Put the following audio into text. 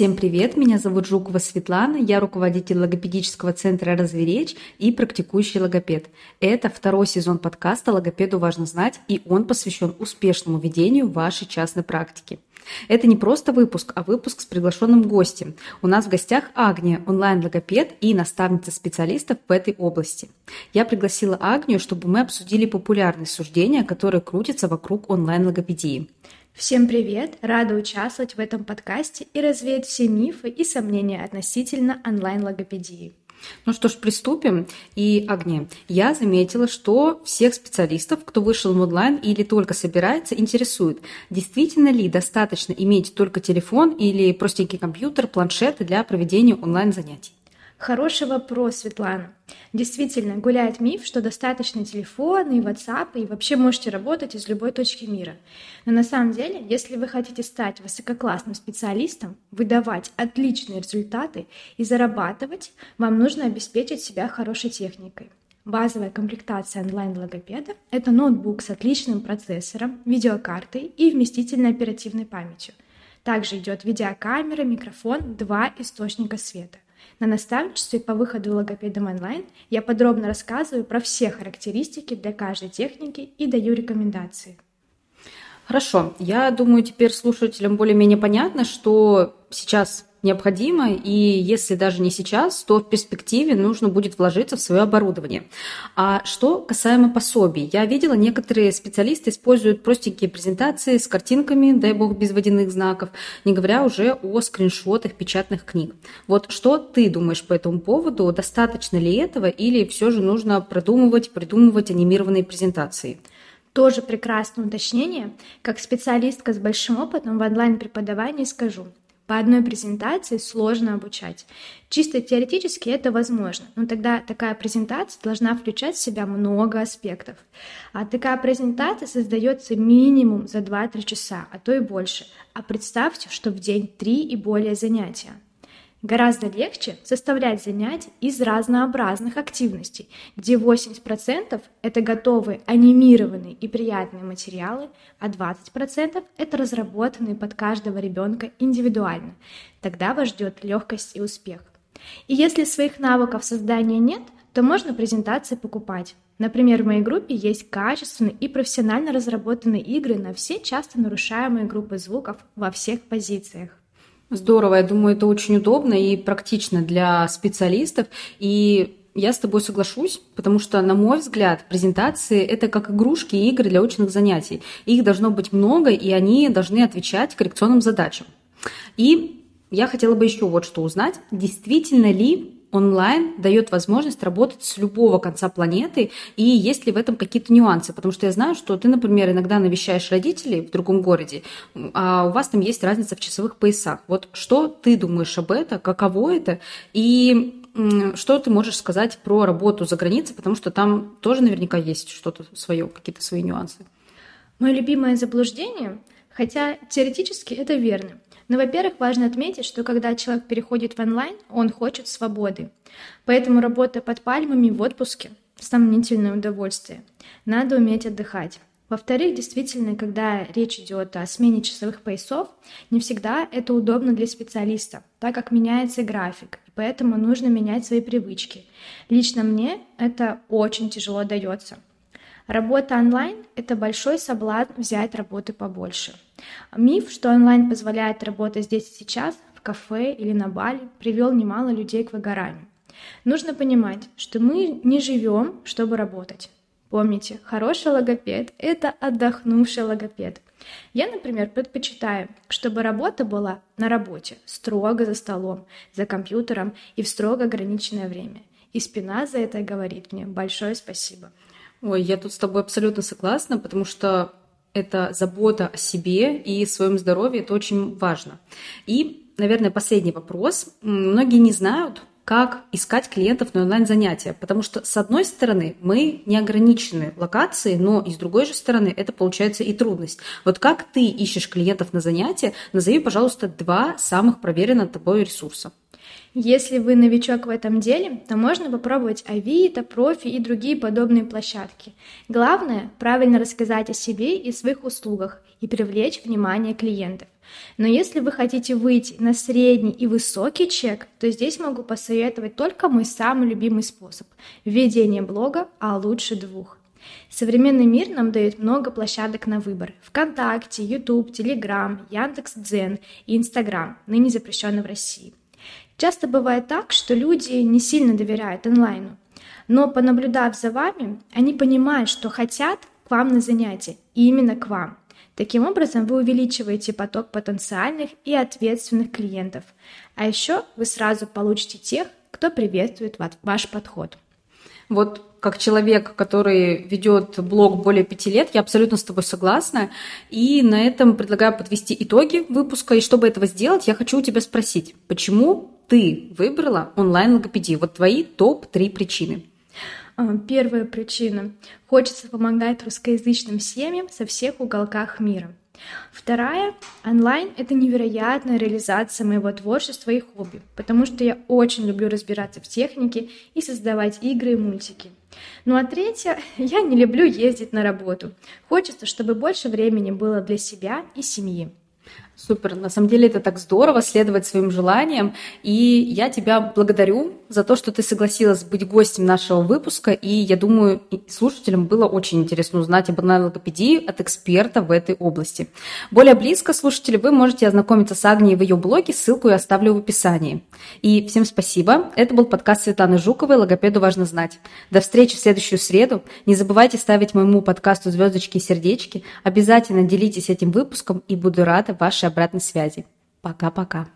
Всем привет, меня зовут Жукова Светлана, я руководитель логопедического центра «Разверечь» и практикующий логопед. Это второй сезон подкаста «Логопеду важно знать», и он посвящен успешному ведению вашей частной практики. Это не просто выпуск, а выпуск с приглашенным гостем. У нас в гостях Агния, онлайн-логопед и наставница специалистов в этой области. Я пригласила Агнию, чтобы мы обсудили популярные суждения, которые крутятся вокруг онлайн-логопедии. Всем привет! Рада участвовать в этом подкасте и развеять все мифы и сомнения относительно онлайн-логопедии. Ну что ж, приступим. И, Агния, я заметила, что всех специалистов, кто вышел в онлайн или только собирается, интересует, действительно ли достаточно иметь только телефон или простенький компьютер, планшеты для проведения онлайн-занятий. Хороший вопрос, Светлана. Действительно, гуляет миф, что достаточно телефона и WhatsApp, и вообще можете работать из любой точки мира. Но на самом деле, если вы хотите стать высококлассным специалистом, выдавать отличные результаты и зарабатывать, вам нужно обеспечить себя хорошей техникой. Базовая комплектация онлайн-логопеда – это ноутбук с отличным процессором, видеокартой и вместительной оперативной памятью. Также идет видеокамера, микрофон, два источника света. На наставничестве по выходу логопедом онлайн я подробно рассказываю про все характеристики для каждой техники и даю рекомендации. Хорошо, я думаю, теперь слушателям более-менее понятно, что сейчас необходимо, и если даже не сейчас, то в перспективе нужно будет вложиться в свое оборудование. А что касаемо пособий, я видела, некоторые специалисты используют простенькие презентации с картинками, дай бог, без водяных знаков, не говоря уже о скриншотах печатных книг. Вот что ты думаешь по этому поводу? Достаточно ли этого или все же нужно продумывать, придумывать анимированные презентации? Тоже прекрасное уточнение. Как специалистка с большим опытом в онлайн-преподавании скажу – по одной презентации сложно обучать. Чисто теоретически это возможно, но тогда такая презентация должна включать в себя много аспектов. А такая презентация создается минимум за 2-3 часа, а то и больше. А представьте, что в день 3 и более занятия. Гораздо легче составлять занятия из разнообразных активностей, где 80% это готовые анимированные и приятные материалы, а 20% это разработанные под каждого ребенка индивидуально. Тогда вас ждет легкость и успех. И если своих навыков создания нет, то можно презентации покупать. Например, в моей группе есть качественные и профессионально разработанные игры на все часто нарушаемые группы звуков во всех позициях. Здорово, я думаю, это очень удобно и практично для специалистов. И я с тобой соглашусь, потому что, на мой взгляд, презентации – это как игрушки и игры для очных занятий. Их должно быть много, и они должны отвечать коррекционным задачам. И я хотела бы еще вот что узнать. Действительно ли онлайн дает возможность работать с любого конца планеты, и есть ли в этом какие-то нюансы? Потому что я знаю, что ты, например, иногда навещаешь родителей в другом городе, а у вас там есть разница в часовых поясах. Вот что ты думаешь об этом, каково это, и что ты можешь сказать про работу за границей, потому что там тоже наверняка есть что-то свое, какие-то свои нюансы. Мое любимое заблуждение, хотя теоретически это верно – но, ну, во-первых, важно отметить, что когда человек переходит в онлайн, он хочет свободы. Поэтому работа под пальмами в отпуске – сомнительное удовольствие. Надо уметь отдыхать. Во-вторых, действительно, когда речь идет о смене часовых поясов, не всегда это удобно для специалиста, так как меняется график, и поэтому нужно менять свои привычки. Лично мне это очень тяжело дается – Работа онлайн – это большой соблазн взять работы побольше. Миф, что онлайн позволяет работать здесь и сейчас, в кафе или на Бали, привел немало людей к выгоранию. Нужно понимать, что мы не живем, чтобы работать. Помните, хороший логопед – это отдохнувший логопед. Я, например, предпочитаю, чтобы работа была на работе, строго за столом, за компьютером и в строго ограниченное время. И спина за это говорит мне большое спасибо. Ой, я тут с тобой абсолютно согласна, потому что это забота о себе и своем здоровье, это очень важно. И, наверное, последний вопрос. Многие не знают, как искать клиентов на онлайн-занятия, потому что, с одной стороны, мы не ограничены локацией, но и с другой же стороны, это получается и трудность. Вот как ты ищешь клиентов на занятия, назови, пожалуйста, два самых проверенных тобой ресурса. Если вы новичок в этом деле, то можно попробовать Авито, Профи и другие подобные площадки. Главное – правильно рассказать о себе и своих услугах и привлечь внимание клиентов. Но если вы хотите выйти на средний и высокий чек, то здесь могу посоветовать только мой самый любимый способ – введение блога, а лучше двух. Современный мир нам дает много площадок на выбор. ВКонтакте, YouTube, Telegram, Яндекс.Дзен и Инстаграм, ныне запрещенный в России. Часто бывает так, что люди не сильно доверяют онлайну, но понаблюдав за вами, они понимают, что хотят к вам на занятия, и именно к вам. Таким образом, вы увеличиваете поток потенциальных и ответственных клиентов. А еще вы сразу получите тех, кто приветствует ваш подход. Вот как человек, который ведет блог более пяти лет, я абсолютно с тобой согласна. И на этом предлагаю подвести итоги выпуска. И чтобы этого сделать, я хочу у тебя спросить, почему ты выбрала онлайн-логопедию? Вот твои топ-3 причины. А, первая причина. Хочется помогать русскоязычным семьям со всех уголках мира. Вторая, онлайн — это невероятная реализация моего творчества и хобби, потому что я очень люблю разбираться в технике и создавать игры и мультики. Ну а третья, я не люблю ездить на работу. Хочется, чтобы больше времени было для себя и семьи. Супер. На самом деле это так здорово следовать своим желаниям. И я тебя благодарю за то, что ты согласилась быть гостем нашего выпуска. И я думаю, слушателям было очень интересно узнать об онлайн-логопедии от эксперта в этой области. Более близко, слушатели, вы можете ознакомиться с Агнией в ее блоге. Ссылку я оставлю в описании. И всем спасибо. Это был подкаст Светланы Жуковой «Логопеду важно знать». До встречи в следующую среду. Не забывайте ставить моему подкасту звездочки и сердечки. Обязательно делитесь этим выпуском и буду рада вашей обратной связи. Пока-пока.